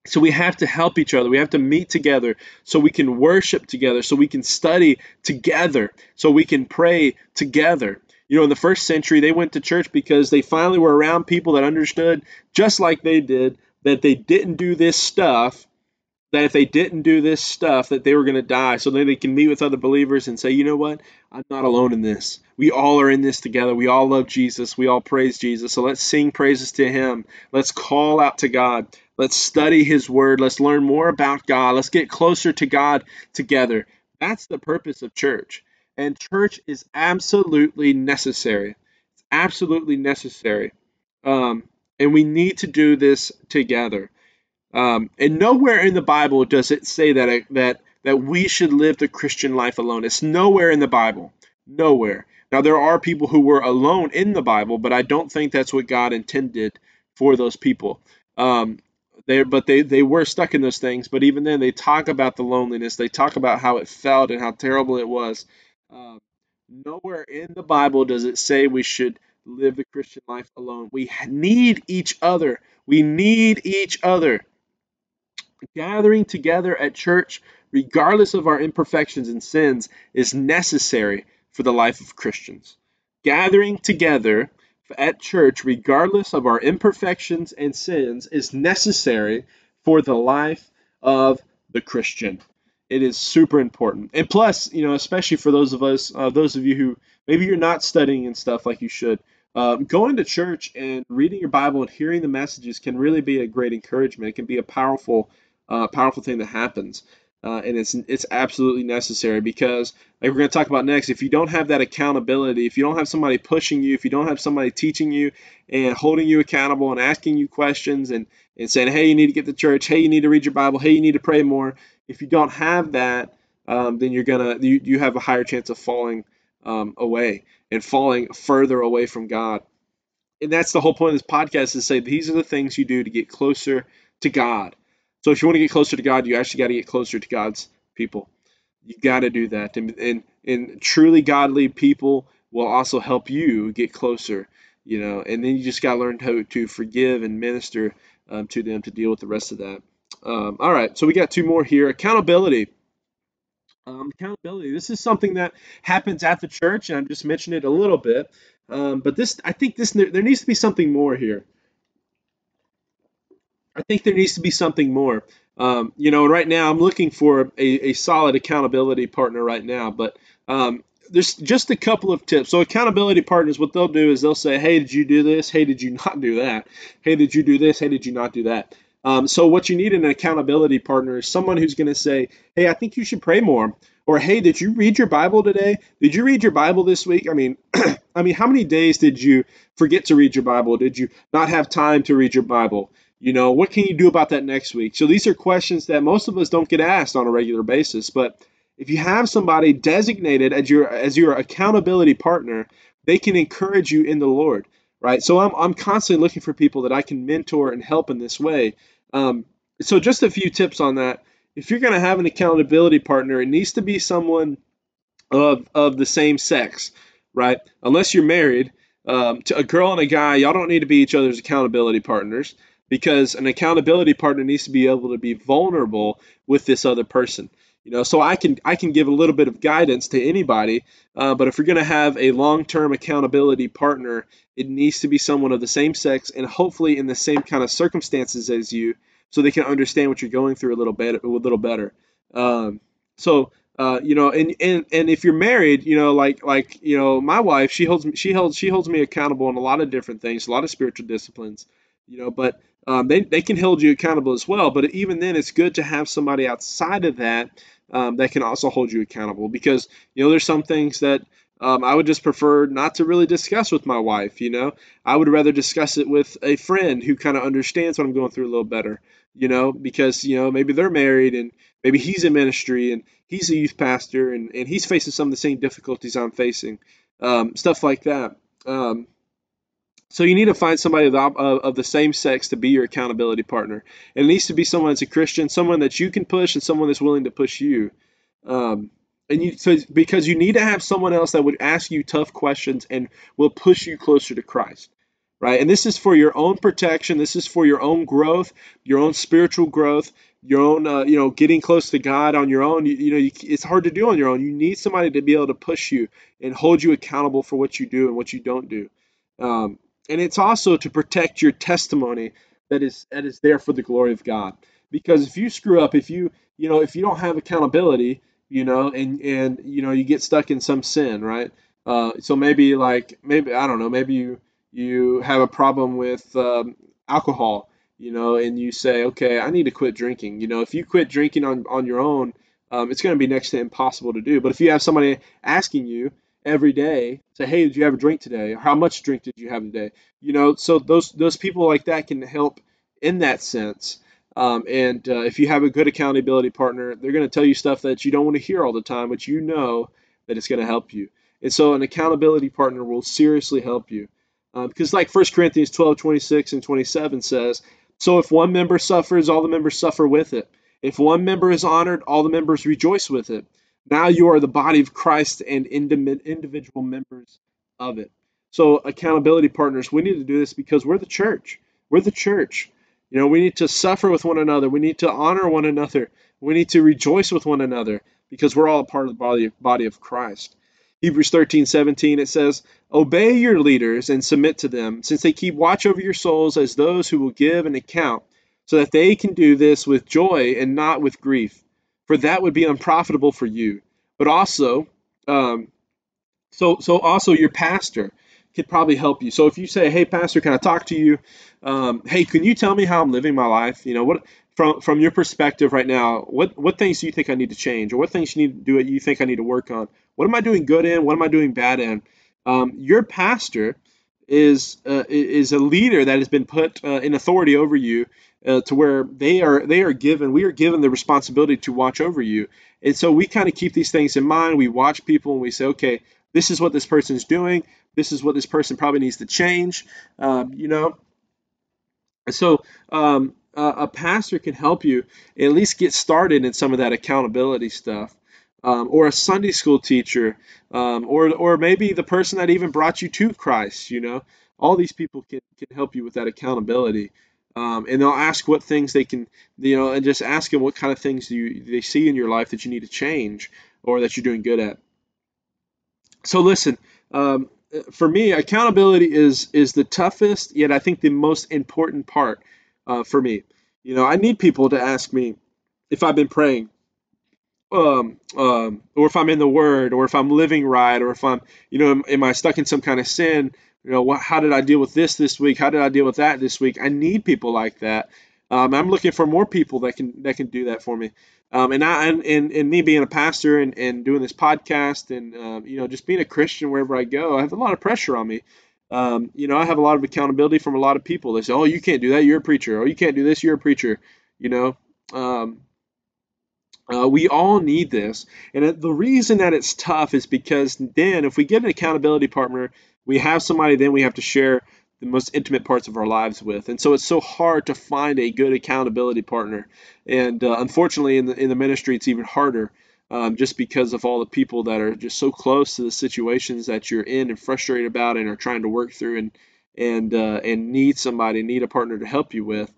So we have to help each other. We have to meet together so we can worship together, so we can study together, so we can pray together. You know, in the first century, they went to church because they finally were around people that understood, just like they did, that they didn't do this stuff that if they didn't do this stuff that they were going to die so then they can meet with other believers and say you know what i'm not alone in this we all are in this together. We all love jesus. We all praise jesus. So let's sing praises to him. Let's call out to god. Let's study his word. Let's learn more about god. Let's get closer to god together. That's the purpose of church. And church is absolutely necessary. It's absolutely necessary. Um, and we need to do this together. Um, and nowhere in the Bible does it say that that that we should live the Christian life alone. It's nowhere in the Bible. Nowhere. Now there are people who were alone in the Bible, but I don't think that's what God intended for those people. Um, they but they they were stuck in those things. But even then, they talk about the loneliness. They talk about how it felt and how terrible it was. Uh, nowhere in the Bible does it say we should live the Christian life alone. We need each other. We need each other. Gathering together at church, regardless of our imperfections and sins, is necessary for the life of Christians. Gathering together at church, regardless of our imperfections and sins, is necessary for the life of the Christian. It is super important. And plus, you know, especially for those of us, uh, those of you who maybe you're not studying and stuff like you should, um, going to church and reading your Bible and hearing the messages can really be a great encouragement. It can be a powerful, uh, powerful thing that happens. Uh, and it's it's absolutely necessary because like we're going to talk about next if you don't have that accountability if you don't have somebody pushing you if you don't have somebody teaching you and holding you accountable and asking you questions and and saying hey you need to get to church. Hey you need to read your bible. Hey you need to pray more. If you don't have that um, then you're gonna you, you have a higher chance of falling um, away and falling further away from god. And that's the whole point of this podcast is to say these are the things you do to get closer to god so if you want to get closer to God, you actually got to get closer to God's people. You got to do that, and, and and truly godly people will also help you get closer. You know, and then you just got to learn how to forgive and minister um, to them to deal with the rest of that. Um, all right, so we got two more here. Accountability. Um, accountability. This is something that happens at the church, and I just mentioned it a little bit. Um, but this, I think, this there needs to be something more here. I think there needs to be something more. Um, you know, right now I'm looking for a, a solid accountability partner right now, but um, there's just a couple of tips. So accountability partners, what they'll do is they'll say, "Hey, did you do this? Hey, did you [laughs] not do that? Hey, did you do this? Hey, did you not do that?" Um, so what you need in an accountability partner is someone who's going to say, "Hey, I think you should pray more," or "Hey, did you read your Bible today? Did you read your Bible this week?" I mean, [clears throat] I mean, how many days did you forget to read your Bible? Did you not have time to read your Bible? You know, what can you do about that next week? So these are questions that most of us don't get asked on a regular basis. But if you have somebody designated as your as your accountability partner, they can encourage you in the Lord, right? So I'm I'm constantly looking for people that I can mentor and help in this way. Um, so just a few tips on that. If you're going to have an accountability partner, it needs to be someone of of the same sex, right? Unless you're married, um, to a girl and a guy, y'all don't need to be each other's accountability partners because an accountability partner needs to be able to be vulnerable with this other person you know? So i can i can give a little bit of guidance to anybody uh, but if you're going to have a long-term accountability partner it needs to be someone of the same sex and hopefully in the same kind of circumstances as you so they can understand what you're going through a little bit a little better. Um, so uh, you know, and, and and if you're married, you know, like like you know, my wife, she holds she holds she holds me accountable in a lot of different things, a lot of spiritual disciplines, you know, but um, they, they can hold you accountable as well. But even then, it's good to have somebody outside of that um, that can also hold you accountable because, you know, there's some things that um, I would just prefer not to really discuss with my wife. You know, I would rather discuss it with a friend who kind of understands what I'm going through a little better. You know, because you know maybe they're married and maybe he's in ministry and he's a youth pastor and, and he's facing some of the same difficulties I'm facing, um, stuff like that. Um, so you need to find somebody of the, of the, same sex to be your accountability partner. And it needs to be someone that's a Christian, someone that you can push, and someone that's willing to push you. Um, and you so because you need to have someone else that would ask you tough questions and will push you closer to Christ, right? And this is for your own protection. This is for your own growth, your own spiritual growth, your own uh, you know getting close to God on your own. You, you know you, it's hard to do on your own. You need somebody to be able to push you and hold you accountable for what you do and what you don't do. Um, and it's also to protect your testimony that is that is there for the glory of God. Because if you screw up, if you you know if you don't have accountability, you know, and and you know you get stuck in some sin, right? Uh, so maybe like maybe I don't know, maybe you you have a problem with um, alcohol, you know, and you say, okay, I need to quit drinking. You know, if you quit drinking on on your own, um, it's going to be next to impossible to do. But if you have somebody asking you, every day say hey did you have a drink today? How much drink did you have today? You know so those those people like that can help in that sense. Um, and uh, if you have a good accountability partner they're going to tell you stuff that you don't want to hear all the time but you know that it's going to help you. And so an accountability partner will seriously help you. Uh, because like 1 corinthians 12 26 and 27 says So if one member suffers, all the members suffer with it. If one member is honored, all the members rejoice with it. Now you are the body of Christ and individual members of it. So, accountability partners, we need to do this because we're the church. We're the church. You know, we need to suffer with one another. We need to honor one another. We need to rejoice with one another because we're all a part of the body, body of Christ. Hebrews 13, 17, it says, Obey your leaders and submit to them, since they keep watch over your souls as those who will give an account, so that they can do this with joy and not with grief, for that would be unprofitable for you. But also, um, so so also your pastor could probably help you. So if you say, "Hey, pastor, can I talk to you? Um, hey, can you tell me how I'm living my life? You know, what from from your perspective right now, what what things do you think I need to change, or what things you need to do? You think I need to work on? What am I doing good in? What am I doing bad in? Um, your pastor is uh, is a leader that has been put uh, in authority over you uh, to where they are they are given we are given the responsibility to watch over you. And so we kind of keep these things in mind. We watch people and we say okay this is what this person is doing. This is what this person probably needs to change um, you know? So um, a pastor can help you at least get started in some of that accountability stuff. Um, or a Sunday school teacher, um, or or maybe the person that even brought you to Christ. You know, all these people can can help you with that accountability. Um, and they'll ask what things they can, you know, and just ask them what kind of things do you they see in your life that you need to change or that you're doing good at. So listen, um, for me, accountability is is the toughest, yet I think the most important part uh, for me. You know, I need people to ask me if I've been praying, um, um, or if I'm in the Word, or if I'm living right, or if I'm, you know, am, am I stuck in some kind of sin? You know, what, how did I deal with this this week? How did I deal with that this week? I need people like that. Um, I'm looking for more people that can that can do that for me. Um, and I and, and, and me being a pastor and, and doing this podcast and um, you know just being a Christian wherever I go, I have a lot of pressure on me. Um, you know, I have a lot of accountability from a lot of people. They say, "Oh, you can't do that. You're a preacher. Oh, you can't do this. You're a preacher." You know, um, uh, we all need this. And the reason that it's tough is because then, if we get an accountability partner, we have somebody then we have to share the most intimate parts of our lives with. And so it's so hard to find a good accountability partner. And uh, unfortunately, in the, in the ministry, it's even harder. Um, just because of all the people that are just so close to the situations that you're in and frustrated about and are trying to work through and and uh, and need somebody, need a partner to help you with.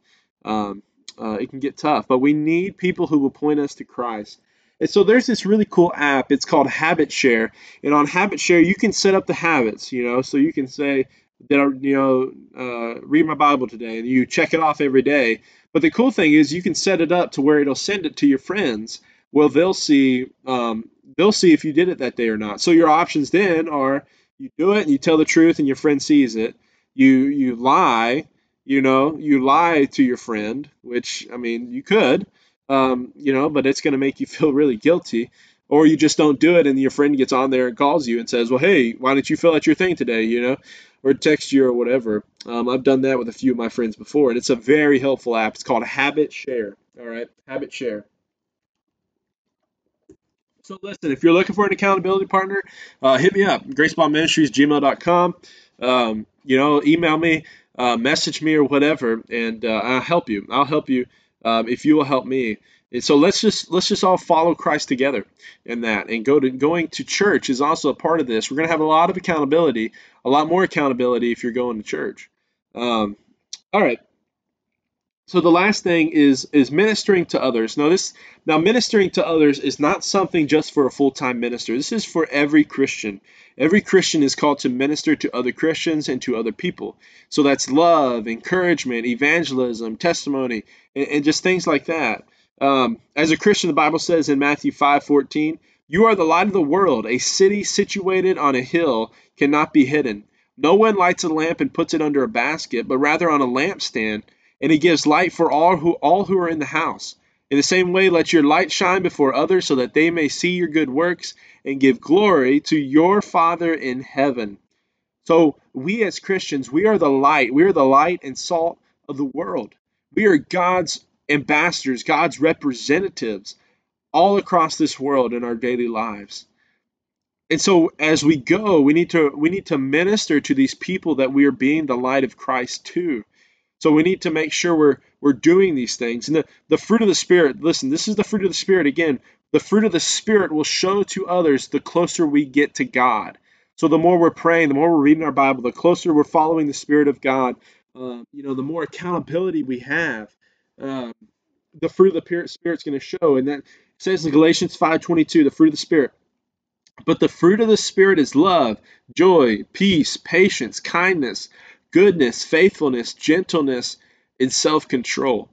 Um, uh, it can get tough. But we need people who will point us to Christ. And so there's this really cool app. It's called Habit Share, and on Habit Share you can set up the habits. You know, so you can say that you know uh, read my Bible today, and you check it off every day. But the cool thing is you can set it up to where it'll send it to your friends. Well, they'll see um, they'll see if you did it that day or not. So your options then are you do it and you tell the truth, and your friend sees it. You you lie you know, you lie to your friend, which I mean, you could, um, you know, but it's going to make you feel really guilty. Or you just don't do it, and your friend gets on there and calls you and says, "Well, hey, why don't you fill out your thing today?" You know, or text you or whatever. Um, I've done that with a few of my friends before, and it's a very helpful app. It's called Habit Share. All right, Habit Share. So listen, if you're looking for an accountability partner, uh, hit me up, gracebombministries, gmail.com. Um, you know, email me uh, message me or whatever, and uh, I'll help you. I'll help you um, if you will help me. And so let's just let's just all follow Christ together in that, and go to going to church is also a part of this. We're going to have a lot of accountability, a lot more accountability if you're going to church. Um, all right. So the last thing is is ministering to others. Now this now ministering to others is not something just for a full-time minister. This is for every Christian. Every Christian is called to minister to other Christians and to other people. So that's love, encouragement, evangelism, testimony, and, and just things like that. Um, as a Christian, the Bible says in Matthew 5:14, "You are the light of the world. A city situated on a hill cannot be hidden. No one lights a lamp and puts it under a basket, but rather on a lampstand." And he gives light for all who all who are in the house. In the same way, let your light shine before others so that they may see your good works and give glory to your Father in heaven. So, we as Christians, we are the light. We are the light and salt of the world. We are God's ambassadors, God's representatives all across this world in our daily lives. And so as we go, we need to we need to minister to these people that we are being the light of Christ to. So we need to make sure we're we're doing these things. And the, the fruit of the Spirit, listen, this is the fruit of the Spirit. Again, the fruit of the Spirit will show to others the closer we get to God. So the more we're praying, the more we're reading our Bible, the closer we're following the Spirit of God, uh, you know, the more accountability we have, uh, the fruit of the Spirit's going to show. And that says in Galatians 5.22, the fruit of the Spirit. But the fruit of the Spirit is love, joy, peace, patience, kindness, goodness, faithfulness, gentleness, and self control.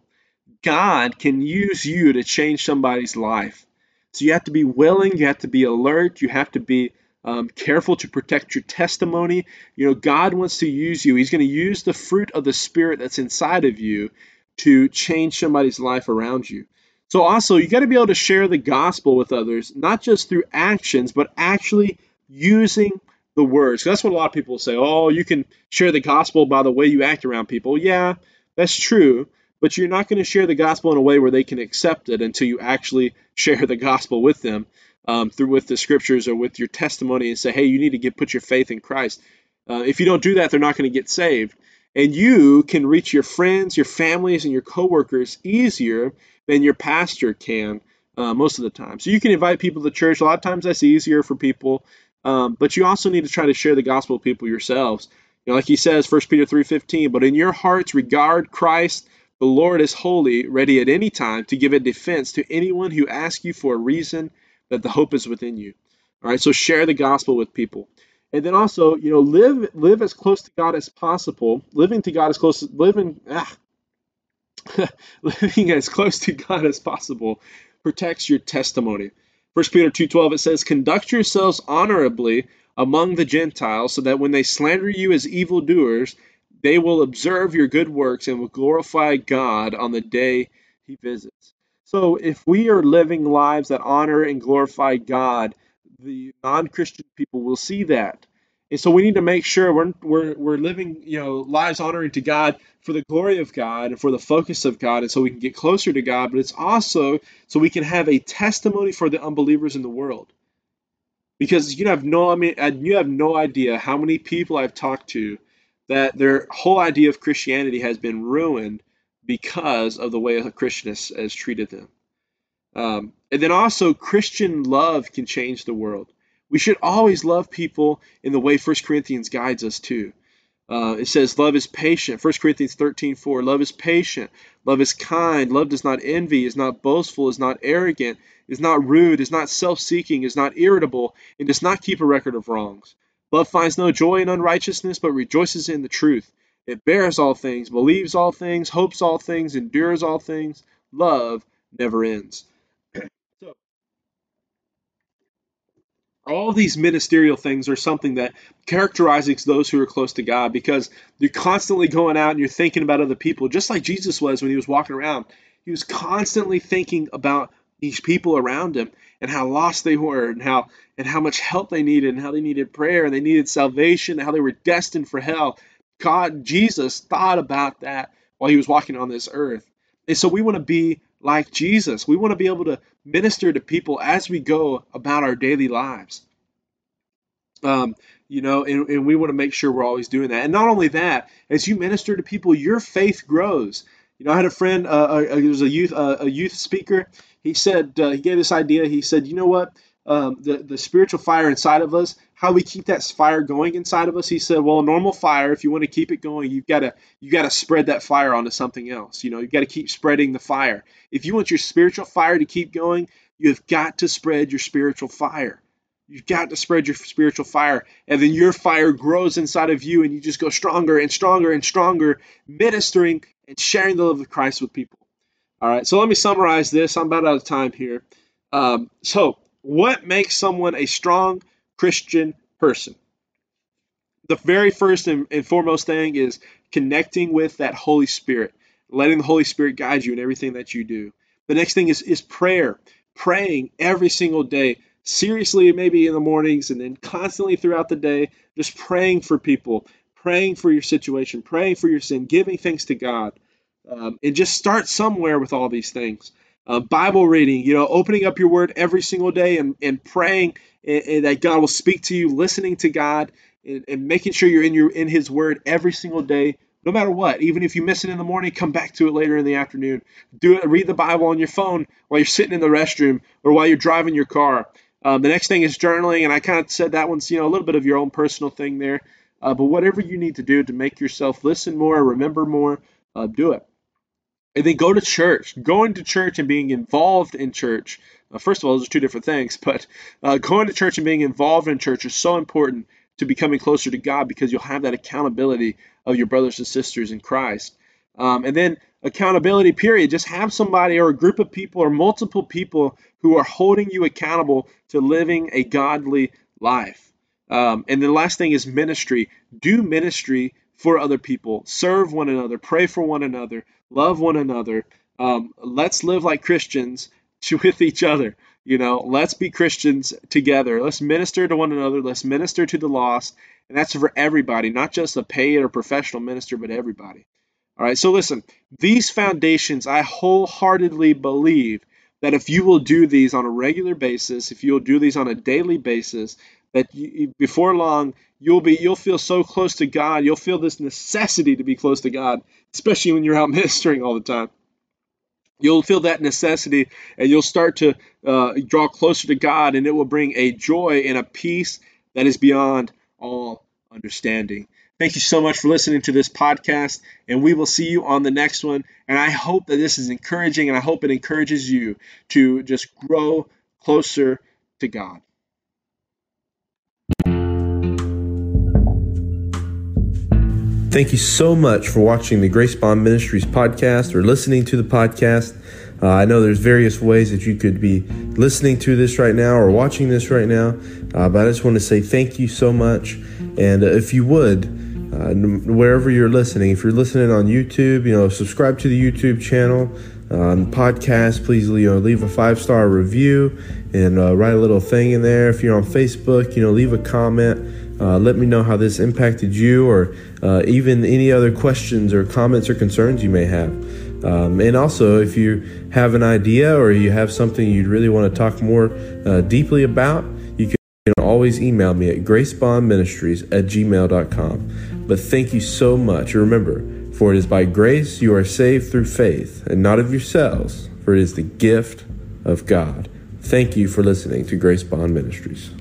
God can use you to change somebody's life. So you have to be willing, you have to be alert, you have to be um, careful to protect your testimony. You know, God wants to use you. He's going to use the fruit of the Spirit that's inside of you to change somebody's life around you. So, also, you got to be able to share the gospel with others, not just through actions, but actually using the words. That's what a lot of people say. Oh, you can share the gospel by the way you act around people. Yeah, that's true. But you're not going to share the gospel in a way where they can accept it until you actually [laughs] share the gospel with them um, through with the scriptures or with your testimony and say, hey, you need to get put your faith in Christ. Uh, if you don't do that, they're not going to get saved. And you can reach your friends, your families, and your coworkers easier than your pastor can uh, most of the time. So you can invite people to church. A lot of times that's easier for people, um, but you also need to try to share the gospel with people yourselves. You know, like he says, 1 Peter 3:15. But in your hearts, regard Christ. The Lord is holy, ready at any time to give a defense to anyone who asks you for a reason that the hope is within you. All right, so share the gospel with people. And then also, you know, live live as close to God as possible. Living to God as close living ah, [laughs] living as close to God as possible protects your testimony. 1 Peter 2:12 it says, "Conduct yourselves honorably among the Gentiles, so that when they slander you as evildoers, they will observe your good works and will glorify God on the day he visits." So if we are living lives that honor and glorify God, the non-Christian people will see that. And so we need to make sure we're, we're, we're living, you know, lives honoring to God for the glory of God and for the focus of God, and so we can get closer to God. But it's also so we can have a testimony for the unbelievers in the world. Because you have no, I mean, you have no idea how many people I've talked to that their whole idea of Christianity has been ruined because of the way a Christian has, has treated them. Um, and then also, Christian love can change the world. We should always love people in the way 1 Corinthians guides us to. Uh, it says, Love is patient. 1 Corinthians 13 4. Love is patient. Love is kind. Love does not envy, is not boastful, is not arrogant, is not rude, is not self seeking, is not irritable, and does not keep a record of wrongs. Love finds no joy in unrighteousness, but rejoices in the truth. It bears all things, believes all things, hopes all things, endures all things. Love never ends. All these ministerial things are something that characterizes those who are close to God because you're constantly going out and you're thinking about other people, just like Jesus was when he was walking around. He was constantly thinking about these people around him and how lost they were and how and how much help they needed and how they needed prayer and they needed salvation and how they were destined for hell God, Jesus thought about that while he was walking on this earth. And so we want to be like Jesus. We want to be able to minister to people as we go about our daily lives. Um, you know, and, and we want to make sure we're always doing that. And not only that, as you minister to people, your faith grows. You know, I had a friend, uh, uh, he was a youth, uh, a youth speaker. He said, uh, he gave this idea. He said, you know what? Um, the the spiritual fire inside of us how we keep that fire going inside of us. He said, well, a normal fire, if you want to keep it going, you've got to you got to spread that fire onto something else. You know, you've got to keep spreading the fire. If you want your spiritual fire to keep going, you've got to spread your spiritual fire. You've got to spread your spiritual fire, and then your fire grows inside of you, and you just go stronger and stronger and stronger, ministering and sharing the love of Christ with people. All right, so let me summarize this. I'm about out of time here. Um, so, what makes someone a strong Christian person. The very first and, and foremost thing is connecting with that Holy Spirit, letting the Holy Spirit guide you in everything that you do. The next thing is, is prayer, praying every single day, seriously, maybe in the mornings, and then constantly throughout the day, just praying for people, praying for your situation, praying for your sin, giving thanks to God. Um, and just start somewhere with all these things. Uh, Bible reading, you know, opening up your word every single day and, and praying and, and that God will speak to you, listening to God, and, and, making sure you're in your in His Word every single day no matter what. Even if you miss it in the morning, come back to it later in the afternoon. Do it. Read the Bible on your phone while you're sitting in the restroom or while you're driving your car. Um, the next thing is journaling, and I kind of said that one's you know a little bit of your own personal thing there. Uh, but whatever you need to do to make yourself listen more, remember more, uh, do it. And then go to church. Going to church and being involved in church. Uh, first of all, those are two different things, [laughs] but uh, going to church and being involved in church is so important to becoming closer to God because you'll have that accountability of your brothers and sisters in Christ. Um, and then accountability period. Just have somebody or a group of people or multiple people who are holding you accountable to living a godly life. Um, and the last thing is ministry. Do ministry for other people. Serve one another. Pray for one another. Love one another. Um, let's live like christians [laughs] with each other you know? Let's be christians together. Let's minister to one another. Let's minister to the lost. And that's for everybody not just a paid or professional minister but everybody. All right, so listen, these foundations, I wholeheartedly believe that if you will do these on a regular basis, if you'll do these on a daily basis, that you, before long you'll be you'll feel so close to God, you'll feel this necessity to be close to God, especially when you're out [laughs] ministering all the time. You'll feel that necessity, and you'll start to uh, draw closer to God, and it will bring a joy and a peace that is beyond all understanding. Thank you so much for listening to this podcast, and we will see you on the next one. And I hope that this is encouraging, and I hope it encourages you to just grow closer to God. Thank you so much for watching the Grace Bond Ministries podcast or listening to the podcast. Uh, I know there's various ways that you could be listening to this right now or watching this right now, uh, but I just want to say thank you so much. And uh, if you would, uh, wherever you're listening. If you're listening on YouTube, you know, subscribe to the YouTube channel. Um, podcast, please you know, leave a five star review and uh, write a little thing in there. If you're on Facebook, you know, leave a comment. Uh, let me know how this impacted you, or uh, even any other questions or comments or concerns you may have. Um, and also, if you have an idea or you have something you'd really want to talk more uh, deeply about, you can always email me at gracebondministries at gmail.com. But thank you so much. Remember, for it is by grace you are saved through faith, and not of yourselves, for it is the gift of God. Thank you for listening to Grace Bond Ministries.